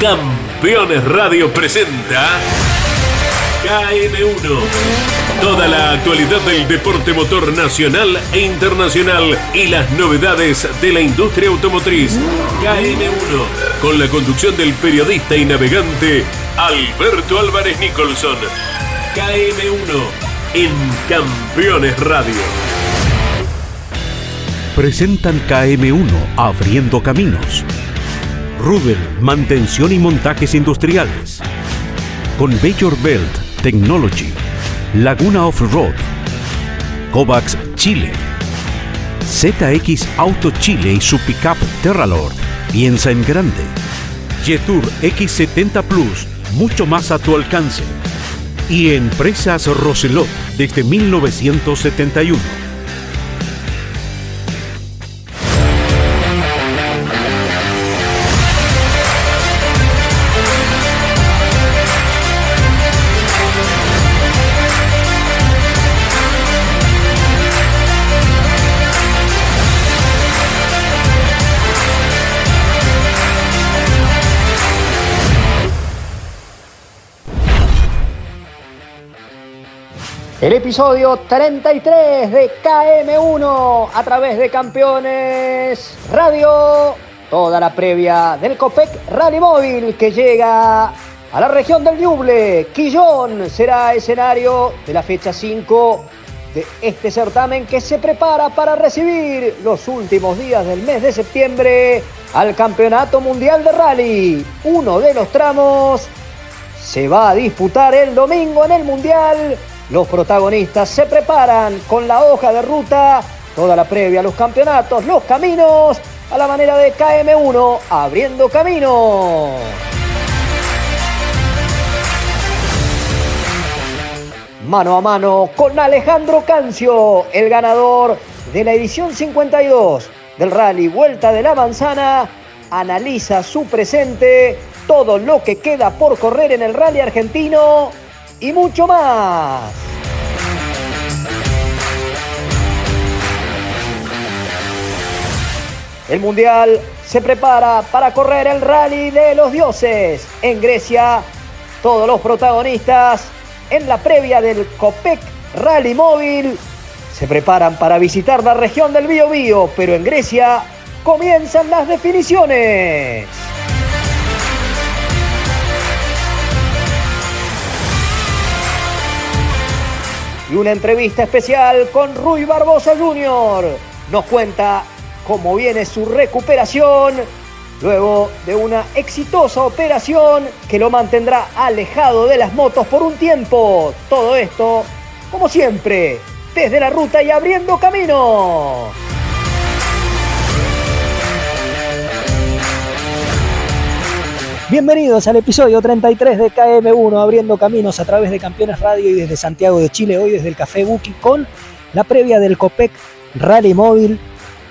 Campeones Radio presenta KM1. Toda la actualidad del deporte motor nacional e internacional y las novedades de la industria automotriz. KM1. Con la conducción del periodista y navegante Alberto Álvarez Nicholson. KM1 en Campeones Radio. Presentan KM1 Abriendo Caminos Rudel, mantención y montajes industriales. Con Bayor Belt Technology, Laguna Off-Road, Kovacs Chile, ZX Auto Chile y su pickup Terralord. Piensa en grande. Jetour X70 Plus, mucho más a tu alcance. Y Empresas Roselot desde 1971. El episodio 33 de KM1 a través de Campeones Radio. Toda la previa del Copec Rally Móvil que llega a la región del Ñuble. Quillón será escenario de la fecha 5 de este certamen que se prepara para recibir los últimos días del mes de septiembre al Campeonato Mundial de Rally. Uno de los tramos se va a disputar el domingo en el Mundial los protagonistas se preparan con la hoja de ruta, toda la previa, los campeonatos, los caminos, a la manera de KM1, abriendo camino. Mano a mano con Alejandro Cancio, el ganador de la edición 52 del rally Vuelta de la Manzana, analiza su presente, todo lo que queda por correr en el rally argentino y mucho más. El Mundial se prepara para correr el rally de los dioses en Grecia. Todos los protagonistas en la previa del Copec Rally Móvil se preparan para visitar la región del Biobío, pero en Grecia comienzan las definiciones. Y una entrevista especial con Rui Barbosa Jr. Nos cuenta cómo viene su recuperación luego de una exitosa operación que lo mantendrá alejado de las motos por un tiempo. Todo esto, como siempre, desde la ruta y abriendo camino. Bienvenidos al episodio 33 de KM1, abriendo caminos a través de Campeones Radio y desde Santiago de Chile, hoy desde el Café Buki con la previa del COPEC Rally Móvil,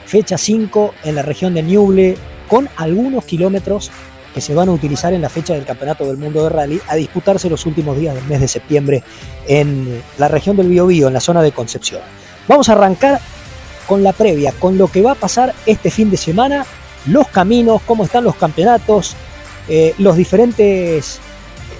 fecha 5 en la región de Ñuble, con algunos kilómetros que se van a utilizar en la fecha del Campeonato del Mundo de Rally a disputarse los últimos días del mes de septiembre en la región del Biobío, en la zona de Concepción. Vamos a arrancar con la previa, con lo que va a pasar este fin de semana, los caminos, cómo están los campeonatos, eh, los diferentes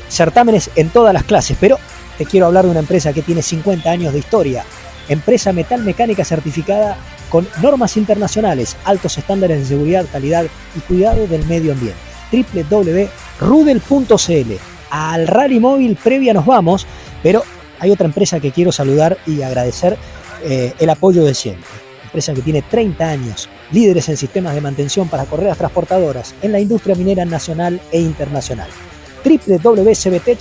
certámenes en todas las clases, pero te quiero hablar de una empresa que tiene 50 años de historia, empresa metal mecánica certificada con normas internacionales, altos estándares de seguridad, calidad y cuidado del medio ambiente. www.rudel.cl. Al rally móvil previa nos vamos, pero hay otra empresa que quiero saludar y agradecer eh, el apoyo de siempre. Empresa que tiene 30 años líderes en sistemas de mantención para correas transportadoras en la industria minera nacional e internacional. www.cbtech.cl,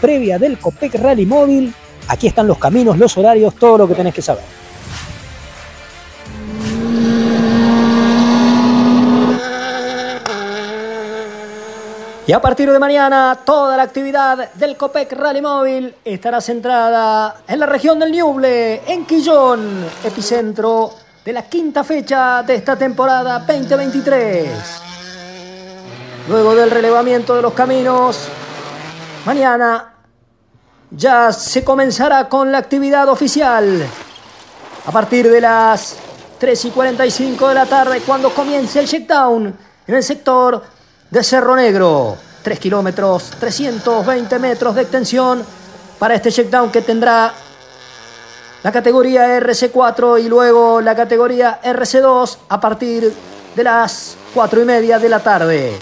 previa del Copec Rally Móvil. Aquí están los caminos, los horarios, todo lo que tenés que saber. Y a partir de mañana, toda la actividad del Copec Rally Móvil estará centrada en la región del Ñuble, en Quillón, epicentro de la quinta fecha de esta temporada 2023. Luego del relevamiento de los caminos, mañana ya se comenzará con la actividad oficial. A partir de las 3 y 45 de la tarde, cuando comience el checkdown en el sector de Cerro Negro. 3 kilómetros, 320 metros de extensión para este checkdown que tendrá la categoría RC4 y luego la categoría RC2 a partir de las 4 y media de la tarde.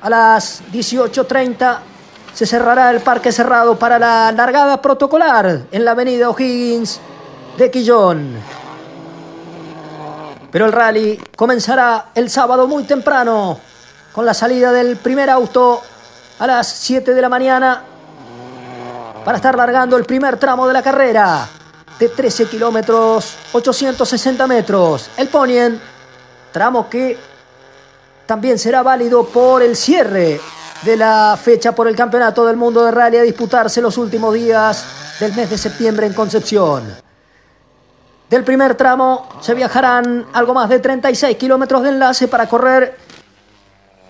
A las 18.30 se cerrará el parque cerrado para la largada protocolar en la avenida O'Higgins de Quillón. Pero el rally comenzará el sábado muy temprano con la salida del primer auto a las 7 de la mañana para estar largando el primer tramo de la carrera de 13 kilómetros 860 metros. El Ponien, tramo que también será válido por el cierre de la fecha por el Campeonato del Mundo de Rally a disputarse los últimos días del mes de septiembre en Concepción. Del primer tramo se viajarán algo más de 36 kilómetros de enlace para correr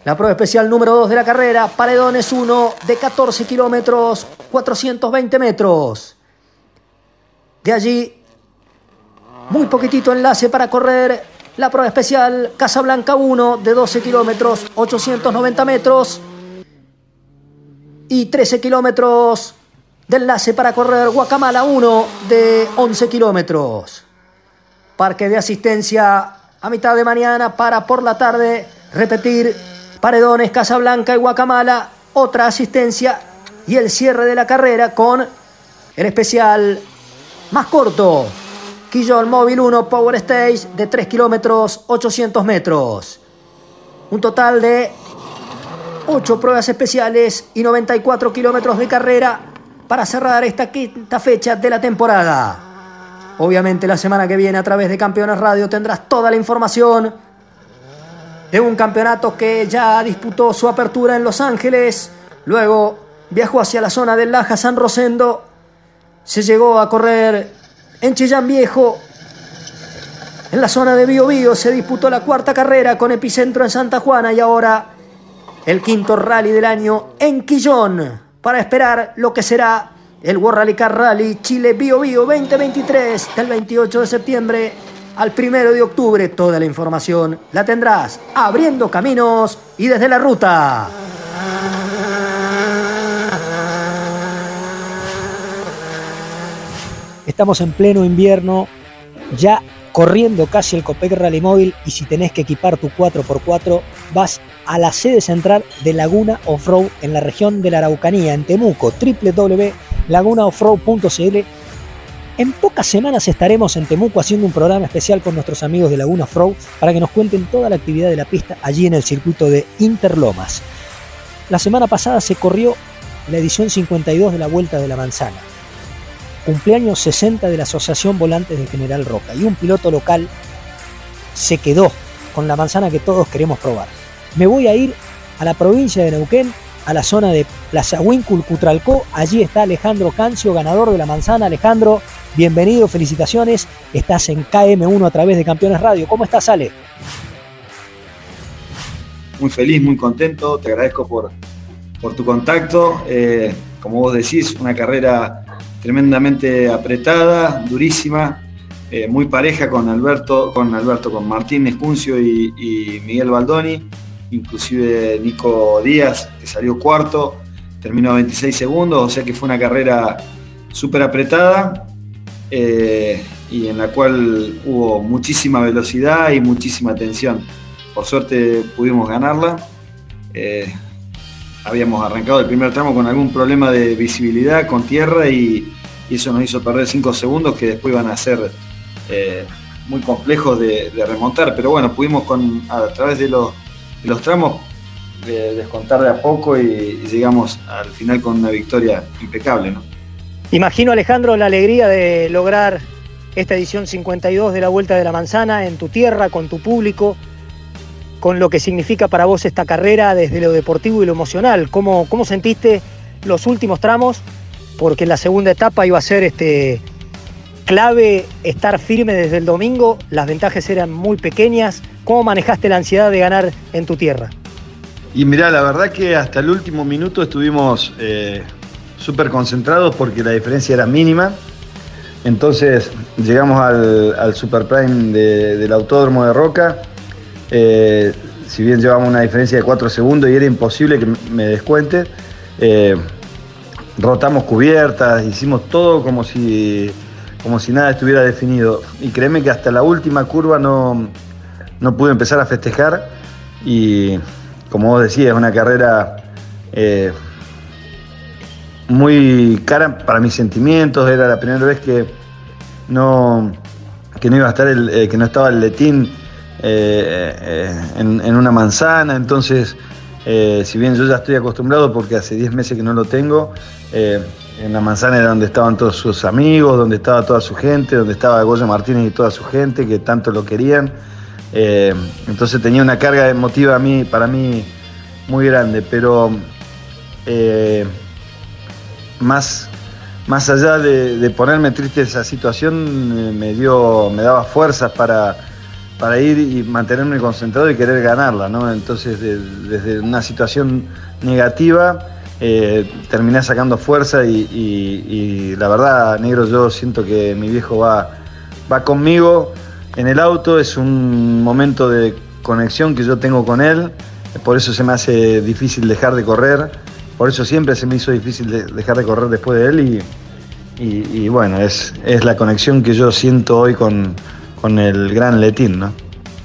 la prueba especial número 2 de la carrera, Paredones 1 de 14 kilómetros 420 metros. De allí, muy poquitito enlace para correr la prueba especial Casablanca 1 de 12 kilómetros 890 metros y 13 kilómetros de enlace para correr Guacamala 1 de 11 kilómetros. Parque de asistencia a mitad de mañana para por la tarde repetir Paredones, Casablanca y Guacamala, otra asistencia y el cierre de la carrera con el especial más corto. Quillón Móvil 1 Power Stage de 3 kilómetros 800 metros. Un total de 8 pruebas especiales y 94 kilómetros de carrera para cerrar esta quinta fecha de la temporada. Obviamente la semana que viene a través de Campeones Radio tendrás toda la información de un campeonato que ya disputó su apertura en Los Ángeles, luego viajó hacia la zona del Laja San Rosendo, se llegó a correr en Chillán Viejo, en la zona de Bio Bio se disputó la cuarta carrera con epicentro en Santa Juana y ahora el quinto rally del año en Quillón para esperar lo que será el World Rally Car Rally Chile Bio Bio 2023 del 28 de septiembre al 1 de octubre. Toda la información la tendrás abriendo caminos y desde la ruta. Estamos en pleno invierno, ya corriendo casi el Copec Rally Móvil y si tenés que equipar tu 4x4 vas a la sede central de Laguna Offroad en la región de la Araucanía, en Temuco, www.lagunaoffroad.cl. En pocas semanas estaremos en Temuco haciendo un programa especial con nuestros amigos de Laguna Offroad para que nos cuenten toda la actividad de la pista allí en el circuito de Interlomas. La semana pasada se corrió la edición 52 de la Vuelta de la Manzana cumpleaños 60 de la Asociación Volantes de General Roca. Y un piloto local se quedó con la manzana que todos queremos probar. Me voy a ir a la provincia de Neuquén, a la zona de Plaza Cutralcó. Allí está Alejandro Cancio, ganador de la manzana. Alejandro, bienvenido, felicitaciones. Estás en KM1 a través de Campeones Radio. ¿Cómo estás, Ale? Muy feliz, muy contento. Te agradezco por, por tu contacto. Eh, como vos decís, una carrera tremendamente apretada, durísima, eh, muy pareja con Alberto, con Alberto, con Martín Escuncio y, Miguel Baldoni, inclusive Nico Díaz, que salió cuarto, terminó a 26 segundos, o sea que fue una carrera súper apretada eh, y en la cual hubo muchísima velocidad y muchísima tensión. Por suerte pudimos ganarla. Eh, habíamos arrancado el primer tramo con algún problema de visibilidad con tierra y, eso nos hizo perder 5 segundos que después iban a ser eh, muy complejos de, remontar. Pero bueno, pudimos con, a, través de los, tramos descontar de a poco y, llegamos al final con una victoria impecable. ¿no? Imagino, Alejandro, la alegría de lograr esta edición 52 de la Vuelta de la Manzana en tu tierra, con tu público con lo que significa para vos esta carrera desde lo deportivo y lo emocional. ¿Cómo, cómo sentiste los últimos tramos? Porque en la segunda etapa iba a ser este, clave estar firme desde el domingo, las ventajas eran muy pequeñas. ¿Cómo manejaste la ansiedad de ganar en tu tierra? Y mirá, la verdad que hasta el último minuto estuvimos eh, súper concentrados porque la diferencia era mínima. Entonces llegamos al, Super Prime del Autódromo de Roca eh, si bien llevamos una diferencia de 4 segundos y era imposible que me descuente, eh, rotamos cubiertas, hicimos todo como si, como si nada estuviera definido. Y créeme que hasta la última curva no, no pude empezar a festejar y como vos decías, es una carrera eh, muy cara para mis sentimientos, era la primera vez que no, que no iba a estar el, eh, que no estaba el letín eh, en, una manzana, entonces si bien yo ya estoy acostumbrado porque hace 10 meses que no lo tengo, en la manzana era donde estaban todos sus amigos, donde estaba toda su gente, donde estaba Goya Martínez y toda su gente que tanto lo querían. Eh, entonces tenía una carga emotiva a mí, para mí muy grande, pero eh, más, más allá de, ponerme triste esa situación, eh, me, dio, me daba fuerzas para, para ir y mantenerme concentrado y querer ganarla. ¿no? Entonces, desde una situación negativa, terminé sacando fuerza y, la verdad, negro, yo siento que mi viejo va, va conmigo en el auto, es un momento de conexión que yo tengo con él, por eso se me hace difícil dejar de correr, por eso siempre se me hizo difícil dejar de correr después de él y, bueno, es, es, la conexión que yo siento hoy con, el gran Letín, ¿no?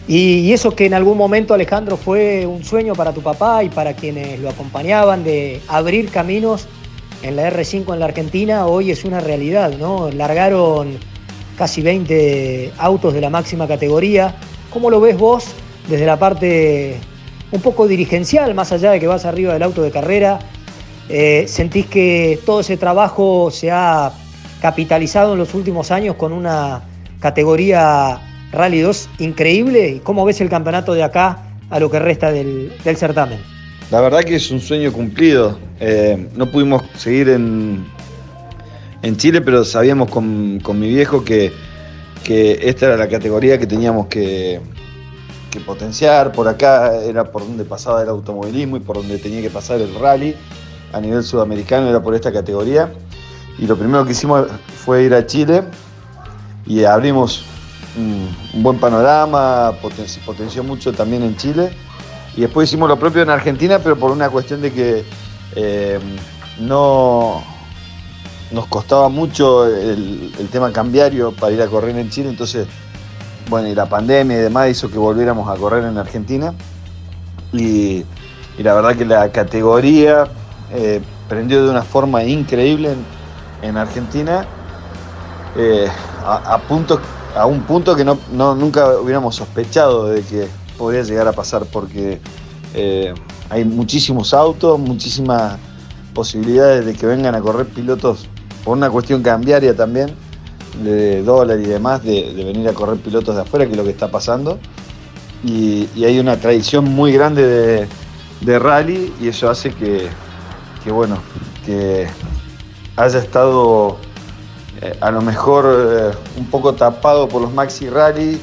Y, eso que en algún momento, Alejandro, fue un sueño para tu papá y para quienes lo acompañaban de abrir caminos en la R5 en la Argentina, hoy es una realidad, ¿no? Largaron casi 20 autos de la máxima categoría. ¿Cómo lo ves vos desde la parte un poco dirigencial, más allá de que vas arriba del auto de carrera? Eh, ¿Sentís que todo ese trabajo se ha capitalizado en los últimos años con una categoría Rally 2 increíble? ¿Y cómo ves el campeonato de acá a lo que resta del, certamen? La verdad que es un sueño cumplido. Eh, no pudimos seguir en, en Chile, pero sabíamos con, mi viejo que, esta era la categoría que teníamos que, potenciar. Por acá era por donde pasaba el automovilismo y por donde tenía que pasar el rally. A nivel sudamericano era por esta categoría. Y lo primero que hicimos fue ir a Chile y abrimos un, buen panorama, potenció, mucho también en Chile. Y después hicimos lo propio en Argentina, pero por una cuestión de que eh, no, nos costaba mucho el, tema cambiario para ir a correr en Chile, entonces, bueno, y la pandemia y demás hizo que volviéramos a correr en Argentina. Y, la verdad que la categoría eh, prendió de una forma increíble en, Argentina, eh, a, punto, a un punto que no, nunca hubiéramos sospechado de que podría llegar a pasar, porque eh, hay muchísimos autos, muchísimas posibilidades de que vengan a correr pilotos por una cuestión cambiaria también, de dólar y demás, de, venir a correr pilotos de afuera, que es lo que está pasando. Y, hay una tradición muy grande de, rally y eso hace que, bueno, que haya estado eh, a lo mejor eh, un poco tapado por los maxi rally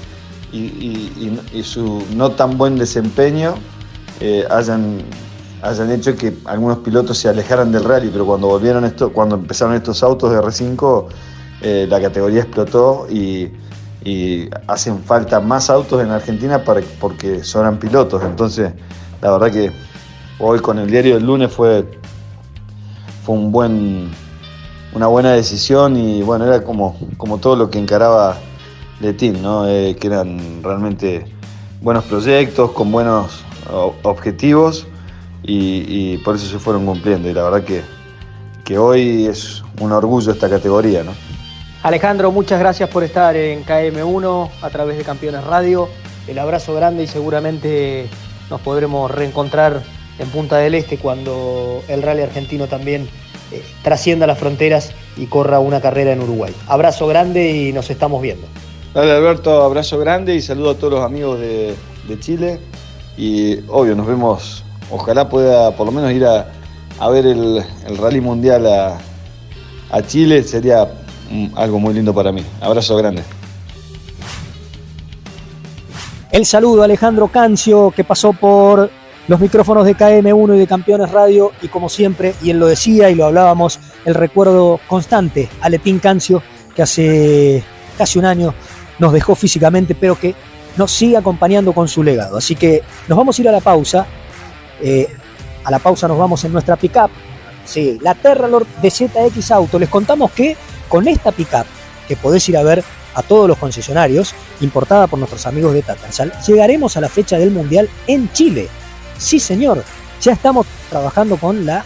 y, su no tan buen desempeño eh, hayan hayan hecho que algunos pilotos se alejaran del rally, pero cuando volvieron esto, cuando empezaron estos autos de R5, eh, la categoría explotó y, hacen falta más autos en Argentina para, porque sobran pilotos. Entonces, la verdad que hoy con el diario del lunes fue, fue un buen, una buena decisión y bueno, era como, como todo lo que encaraba Letín, ¿no? Eh, que eran realmente buenos proyectos, con buenos objetivos y, por eso se fueron cumpliendo. Y la verdad que, que hoy es un orgullo esta categoría. ¿no? Alejandro, muchas gracias por estar en KM1 a través de Campeones Radio. El abrazo grande y seguramente nos podremos reencontrar en Punta del Este cuando el rally argentino también eh, trascienda las fronteras y corra una carrera en Uruguay. Abrazo grande y nos estamos viendo. Dale Alberto, abrazo grande y saludo a todos los amigos de, de Chile y obvio, nos vemos ojalá pueda por lo menos ir a, ver el, rally mundial a, Chile, sería mm, algo muy lindo para mí. Abrazo grande. El saludo a Alejandro Cancio, que pasó por los micrófonos de KM1 y de Campeones Radio, y como siempre, y él lo decía y lo hablábamos, el recuerdo constante a Letín Cancio, que hace casi un año nos dejó físicamente, pero que nos siga acompañando con su legado. Así que nos vamos a ir a la pausa. Eh, a la pausa nos vamos en nuestra pickup. Sí, la Terralord de ZX Auto. Les contamos que con esta pickup, que podés ir a ver a todos los concesionarios, importada por nuestros amigos de Tatansal, llegaremos a la fecha del Mundial en Chile. Sí, señor, ya estamos trabajando con la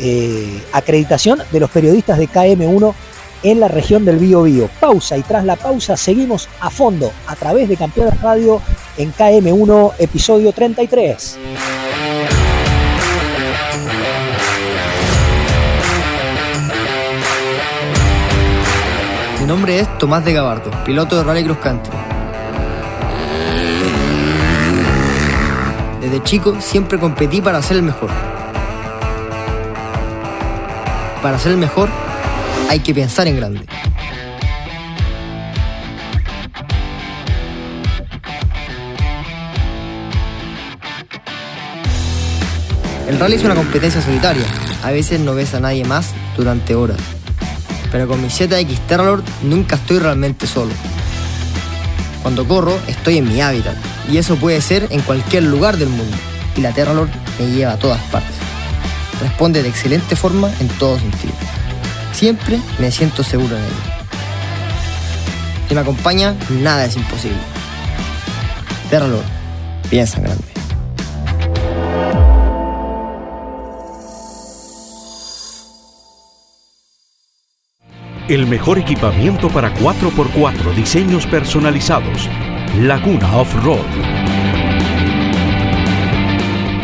eh, acreditación de los periodistas de KM1 en la región del Bío Bío. Pausa y tras la pausa seguimos a fondo a través de Campeones Radio en KM1 episodio 33. Nombre es Tomás de Gabardo, piloto de Rally Cross Country. Desde chico siempre competí para ser el mejor. Para ser el mejor hay que pensar en grande. El rally es una competencia solitaria. A veces no ves a nadie más durante horas pero con mi ZX Terralord nunca estoy realmente solo. Cuando corro, estoy en mi hábitat, y eso puede ser en cualquier lugar del mundo, y la Terralord me lleva a todas partes. Responde de excelente forma en todo sentido. Siempre me siento seguro en ella. Si me acompaña, nada es imposible. Terralord, piensa en grande. El mejor equipamiento para 4x4 diseños personalizados. Laguna Off-Road.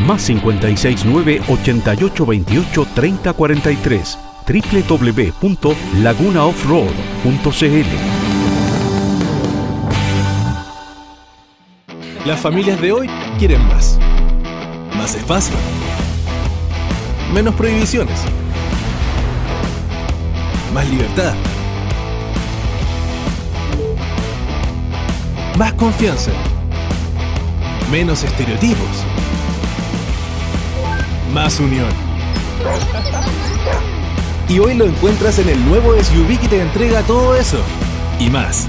Más 569 8828 3043 www.lagunaoffroad.cl Las familias de hoy quieren más. Más espacio. Menos prohibiciones más libertad. Más confianza. Menos estereotipos. Más unión. Y hoy lo encuentras en el nuevo SUV que te entrega todo eso. Y más.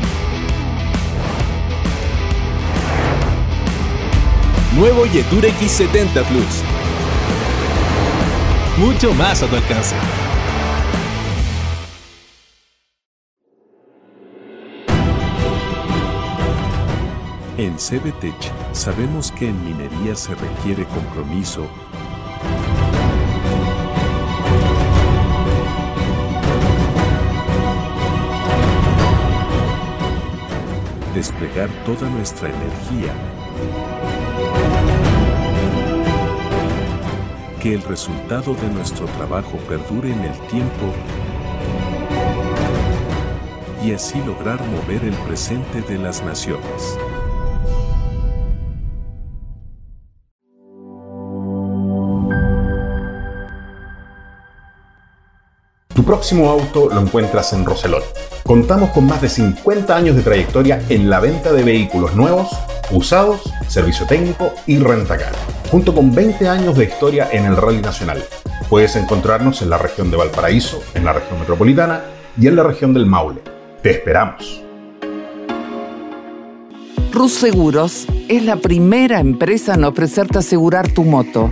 Nuevo Yetur X70 Plus. Mucho más a tu alcance. En CBTech sabemos que en minería se requiere compromiso, desplegar toda nuestra energía, que el resultado de nuestro trabajo perdure en el tiempo. Y así lograr mover el presente de las naciones. Próximo auto lo encuentras en Roselot. Contamos con más de 50 años de trayectoria en la venta de vehículos nuevos, usados, servicio técnico y rentacar, junto con 20 años de historia en el rally nacional. Puedes encontrarnos en la región de Valparaíso, en la región metropolitana y en la región del Maule. Te esperamos. Rus Seguros es la primera empresa en ofrecerte asegurar tu moto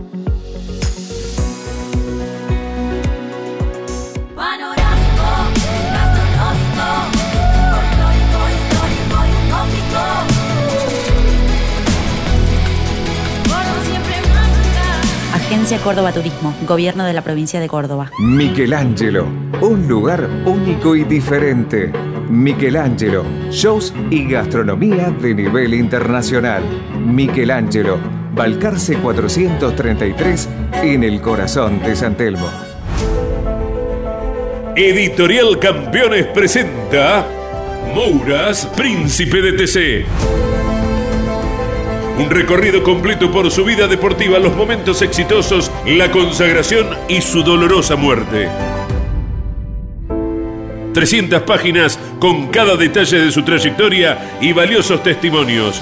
Agencia Córdoba Turismo, Gobierno de la Provincia de Córdoba. Michelangelo, un lugar único y diferente. Michelangelo, shows y gastronomía de nivel internacional. Michelangelo, Balcarce 433 en el corazón de San Telmo. Editorial Campeones presenta Mouras, Príncipe de TC. Un recorrido completo por su vida deportiva, los momentos exitosos, la consagración y su dolorosa muerte. 300 páginas con cada detalle de su trayectoria y valiosos testimonios.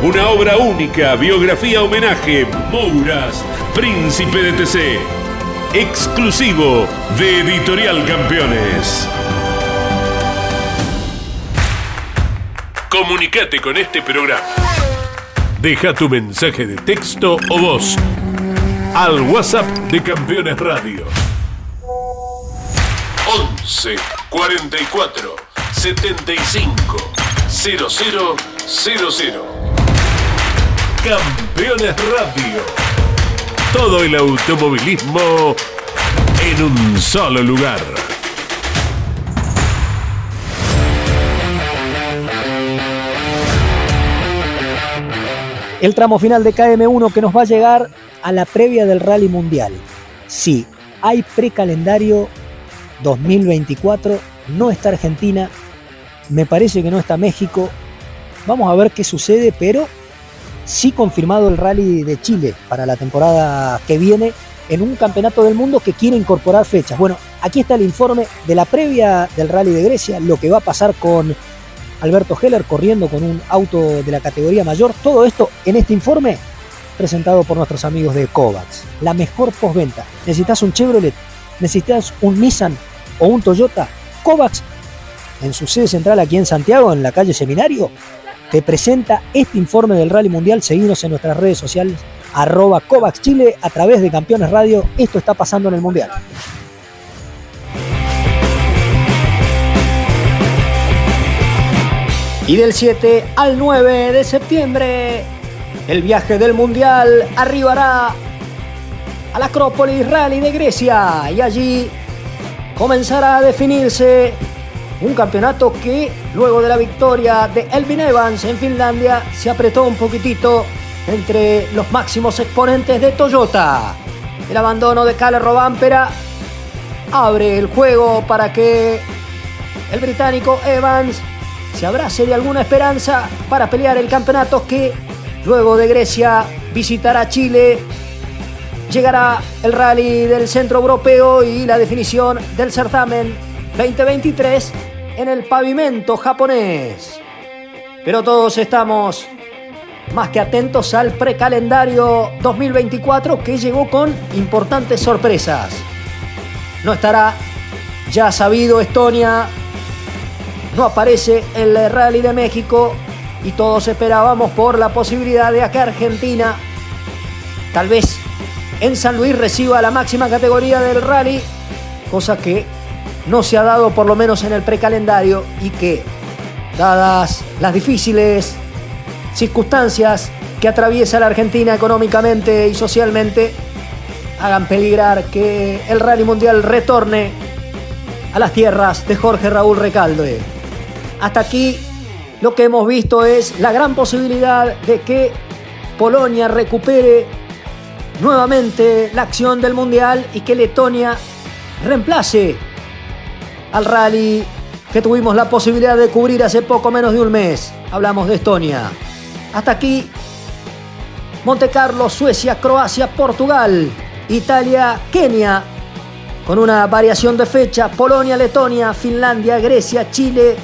Una obra única, biografía homenaje, Mouras, Príncipe de TC. Exclusivo de Editorial Campeones. Comunicate con este programa. Deja tu mensaje de texto o voz al WhatsApp de Campeones Radio. 11 44 75 0000. Campeones Radio. Todo el automovilismo en un solo lugar. El tramo final de KM1 que nos va a llegar a la previa del Rally Mundial. Sí, hay precalendario 2024, no está Argentina, me parece que no está México. Vamos a ver qué sucede, pero sí confirmado el Rally de Chile para la temporada que viene en un campeonato del mundo que quiere incorporar fechas. Bueno, aquí está el informe de la previa del Rally de Grecia, lo que va a pasar con Alberto Heller corriendo con un auto de la categoría mayor. Todo esto en este informe presentado por nuestros amigos de Kovacs. La mejor postventa. ¿Necesitas un Chevrolet? ¿Necesitas un Nissan o un Toyota? Kovacs, en su sede central aquí en Santiago, en la calle Seminario, te presenta este informe del Rally Mundial. Seguimos en nuestras redes sociales, arroba Kovacs Chile, a través de Campeones Radio. Esto está pasando en el Mundial. Y del 7 al 9 de septiembre, el viaje del Mundial arribará a la Acrópolis Rally de Grecia y allí comenzará a definirse un campeonato que luego de la victoria de Elvin Evans en Finlandia se apretó un poquitito entre los máximos exponentes de Toyota. El abandono de Kalle Robampera abre el juego para que el británico Evans se abrace de alguna esperanza para pelear el campeonato que luego de Grecia visitará Chile. Llegará el rally del centro europeo y la definición del certamen 2023 en el pavimento japonés. Pero todos estamos más que atentos al precalendario 2024 que llegó con importantes sorpresas. No estará ya sabido Estonia, no aparece el Rally de México y todos esperábamos por la posibilidad de que Argentina tal vez en San Luis reciba la máxima categoría del rally, cosa que no se ha dado por lo menos en el precalendario y que, dadas las difíciles circunstancias que atraviesa la Argentina económicamente y socialmente, hagan peligrar que el rally mundial retorne a las tierras de Jorge Raúl Recalde. Hasta aquí lo que hemos visto es la gran posibilidad de que Polonia recupere nuevamente la acción del Mundial y que Letonia reemplace al rally que tuvimos la posibilidad de cubrir hace poco menos de un mes. Hablamos de Estonia. Hasta aquí Monte Carlo, Suecia, Croacia, Portugal, Italia, Kenia, con una variación de fecha, Polonia, Letonia, Finlandia, Grecia, Chile,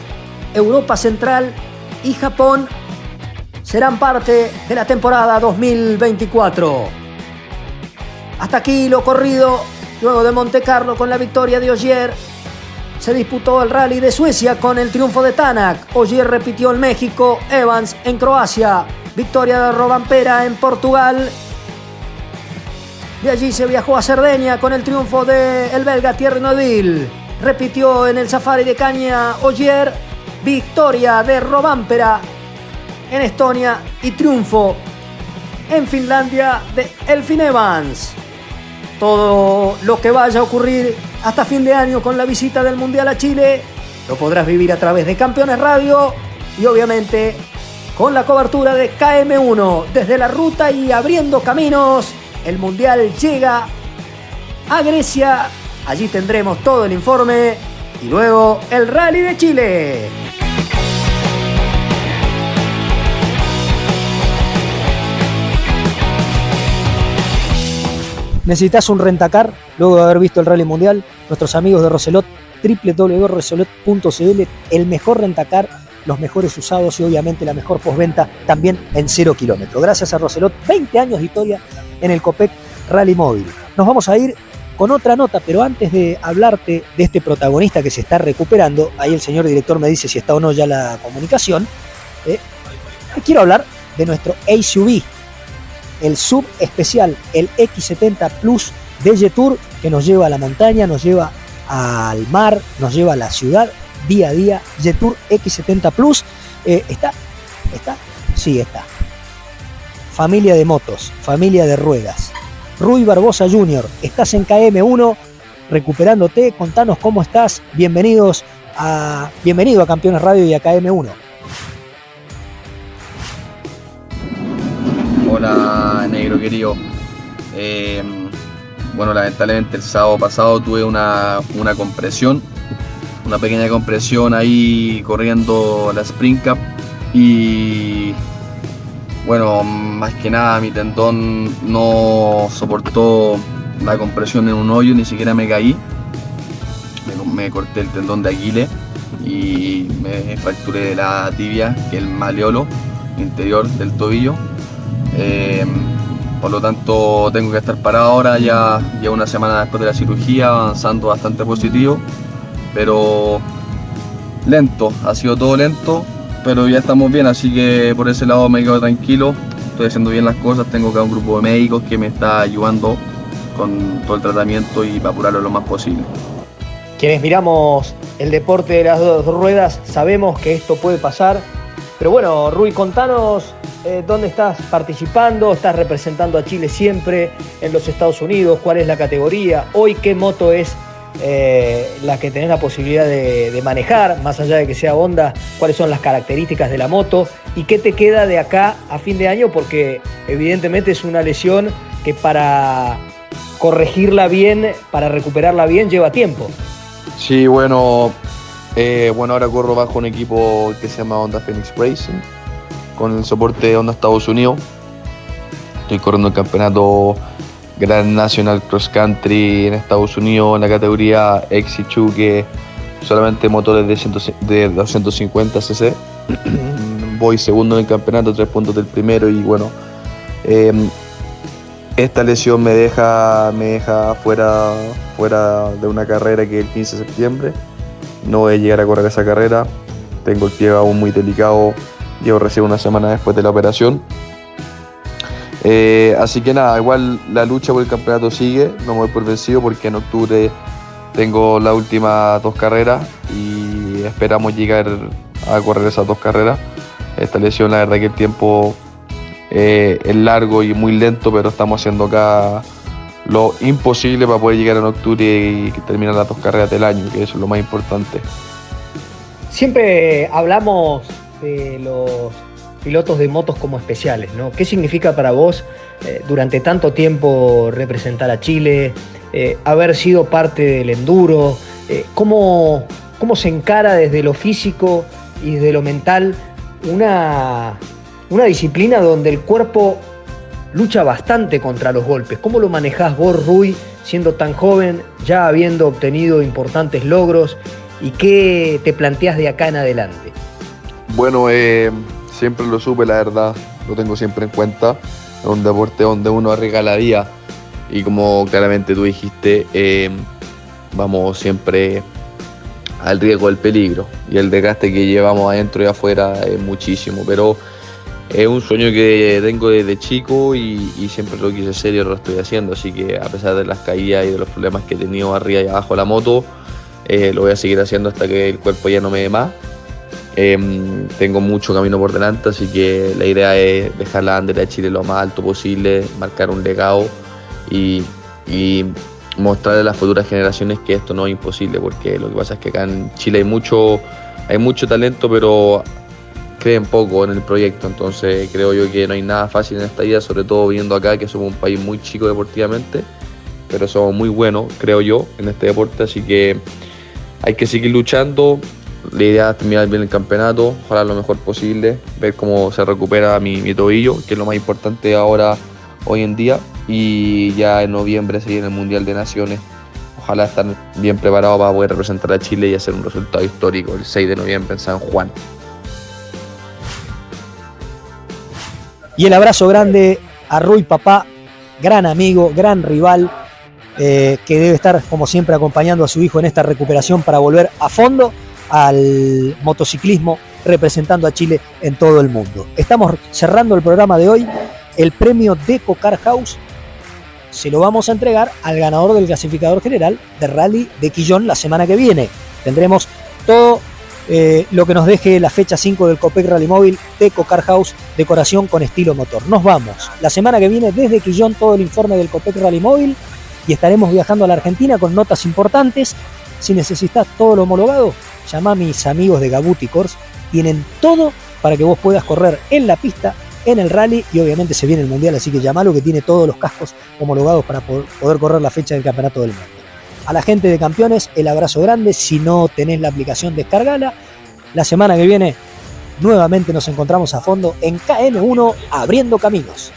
Europa Central y Japón serán parte de la temporada 2024. Hasta aquí lo corrido, luego de Monte Carlo con la victoria de Ogier, se disputó el rally de Suecia con el triunfo de Tanak. Ogier repitió en México, Evans en Croacia, victoria de Robampera en Portugal. De allí se viajó a Cerdeña con el triunfo del el belga Thierry Neuville. Repitió en el Safari de Caña Ogier victoria de Robampera en Estonia y triunfo en Finlandia de Elfin Evans. Todo lo que vaya a ocurrir hasta fin de año con la visita del Mundial a Chile lo podrás vivir a través de Campeones Radio y obviamente con la cobertura de KM1 desde la ruta y abriendo caminos. El Mundial llega a Grecia. Allí tendremos todo el informe y luego el Rally de Chile. Necesitas un rentacar, luego de haber visto el Rally Mundial, nuestros amigos de Roselot, www.roselot.cl, el mejor rentacar, los mejores usados y obviamente la mejor postventa también en cero kilómetros. Gracias a Roselot, 20 años de historia en el COPEC Rally Móvil. Nos vamos a ir con otra nota, pero antes de hablarte de este protagonista que se está recuperando, ahí el señor director me dice si está o no ya la comunicación, eh, quiero hablar de nuestro ACV, el sub especial, el X70 Plus de Jetour, que nos lleva a la montaña, nos lleva al mar, nos lleva a la ciudad día a día. Jetour X70 Plus eh, está, está, sí está. Familia de motos, familia de ruedas. Rui Barbosa Jr., estás en KM1 recuperándote, contanos cómo estás. Bienvenidos a bienvenido a Campeones Radio y a KM1. Negro querido. Eh, bueno, lamentablemente el sábado pasado tuve una, compresión, una pequeña compresión ahí corriendo la Spring Cup y bueno, más que nada mi tendón no soportó la compresión en un hoyo, ni siquiera me caí. Me, corté el tendón de Aguile y me fracturé la tibia, que el maleolo interior del tobillo. Eh, por lo tanto tengo que estar parado ahora, ya, ya una semana después de la cirugía, avanzando bastante positivo, pero lento, ha sido todo lento, pero ya estamos bien, así que por ese lado me quedo tranquilo, estoy haciendo bien las cosas, tengo acá un grupo de médicos que me está ayudando con todo el tratamiento y para apurarlo lo más posible. Quienes miramos el deporte de las dos ruedas sabemos que esto puede pasar, pero bueno, Rui, contanos eh, dónde estás participando, estás representando a Chile siempre en los Estados Unidos, cuál es la categoría, hoy qué moto es eh, la que tenés la posibilidad de, manejar, más allá de que sea Honda, cuáles son las características de la moto y qué te queda de acá a fin de año, porque evidentemente es una lesión que para corregirla bien, para recuperarla bien, lleva tiempo. Sí, bueno, eh, bueno, ahora corro bajo un equipo que se llama Honda Phoenix Racing con el soporte de Honda Estados Unidos. Estoy corriendo el campeonato Grand National Cross Country en Estados Unidos en la categoría X2, que solamente motores de, 250 cc. Voy segundo en el campeonato, tres puntos del primero y bueno, em, esta lesión me deja, me deja fuera, fuera de una carrera que el 15 de septiembre. No voy a llegar a correr esa carrera. Tengo el pie aún muy delicado Llevo recién una semana después de la operación. Eh, así que nada, igual la lucha por el campeonato sigue, no me voy por vencido porque en octubre tengo las últimas dos carreras y esperamos llegar a correr esas dos carreras. Esta lesión, la verdad que el tiempo eh, es largo y muy lento, pero estamos haciendo acá lo imposible para poder llegar en octubre y terminar las dos carreras del año, que eso es lo más importante. Siempre hablamos los pilotos de motos como especiales, ¿no? ¿Qué significa para vos eh, durante tanto tiempo representar a Chile, eh, haber sido parte del enduro? Eh, ¿cómo, ¿Cómo se encara desde lo físico y desde lo mental una, una disciplina donde el cuerpo lucha bastante contra los golpes? ¿Cómo lo manejás vos, Rui, siendo tan joven, ya habiendo obtenido importantes logros? ¿Y qué te planteas de acá en adelante? Bueno, eh, siempre lo supe, la verdad, lo tengo siempre en cuenta. Es un deporte donde uno arriesga la vida. Y como claramente tú dijiste, eh, vamos siempre al riesgo del peligro. Y el desgaste que llevamos adentro y afuera es muchísimo, pero es un sueño que tengo desde chico y, siempre lo quise hacer y lo estoy haciendo, así que a pesar de las caídas y de los problemas que he tenido arriba y abajo de la moto, eh, lo voy a seguir haciendo hasta que el cuerpo ya no me dé más Em, tengo mucho camino por delante, así que la idea es dejar la bandera de Chile lo más alto posible, marcar un legado y, y mostrarle a las futuras generaciones que esto no es imposible, porque lo que pasa es que acá en Chile hay mucho, hay mucho talento, pero creen poco en el proyecto, entonces creo yo que no hay nada fácil en esta vida, sobre todo viendo acá que somos un país muy chico deportivamente, pero somos muy buenos, creo yo, en este deporte, así que hay que seguir luchando, la idea es terminar bien el campeonato, ojalá lo mejor posible, ver cómo se recupera mi, tobillo, que es lo más importante ahora, hoy en día. y ya en noviembre se viene el Mundial de Naciones. Ojalá estar bien preparado para poder representar a Chile y hacer un resultado histórico el 6 de noviembre en San Juan. Y el abrazo grande a Rui Papá, gran amigo, gran rival, eh, que debe estar como siempre acompañando a su hijo en esta recuperación para volver a fondo al motociclismo representando a Chile en todo el mundo. Estamos cerrando el programa de hoy. El premio Deco Car House se lo vamos a entregar al ganador del clasificador general de Rally de Quillón la semana que viene. Tendremos todo eh, lo que nos deje la fecha 5 del Copec Rally Móvil Deco Car House, decoración con estilo motor. Nos vamos. La semana que viene desde Quillón todo el informe del Copec Rally Móvil y estaremos viajando a la Argentina con notas importantes. Si necesitas todo lo homologado, llama a mis amigos de Gabuti Course. Tienen todo para que vos puedas correr en la pista, en el rally y obviamente se viene el mundial, así que llamalo que tiene todos los cascos homologados para poder correr la fecha del campeonato del mundo. A la gente de campeones, el abrazo grande. Si no tenés la aplicación, descargala. La semana que viene, nuevamente nos encontramos a fondo en KM1 abriendo caminos.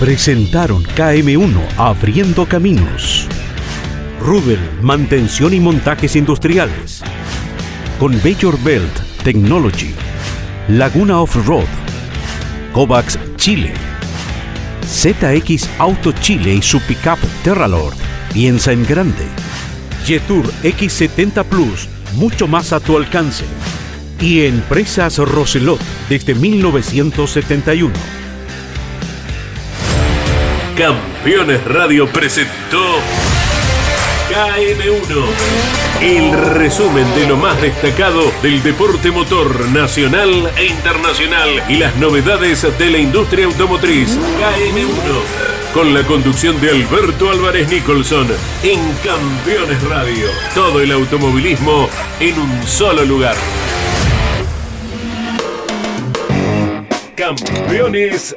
Presentaron KM1 Abriendo Caminos. Rubel, mantención y montajes industriales. Con Bayor Belt Technology. Laguna Off-Road. Kovacs Chile. ZX Auto Chile y su pickup Terralord. Piensa en grande. Jetour X70 Plus, mucho más a tu alcance. Y Empresas Roselot desde 1971. Campeones Radio presentó KM1, el resumen de lo más destacado del deporte motor nacional e internacional y las novedades de la industria automotriz. KM1, con la conducción de Alberto Álvarez Nicholson en Campeones Radio. Todo el automovilismo en un solo lugar. Campeones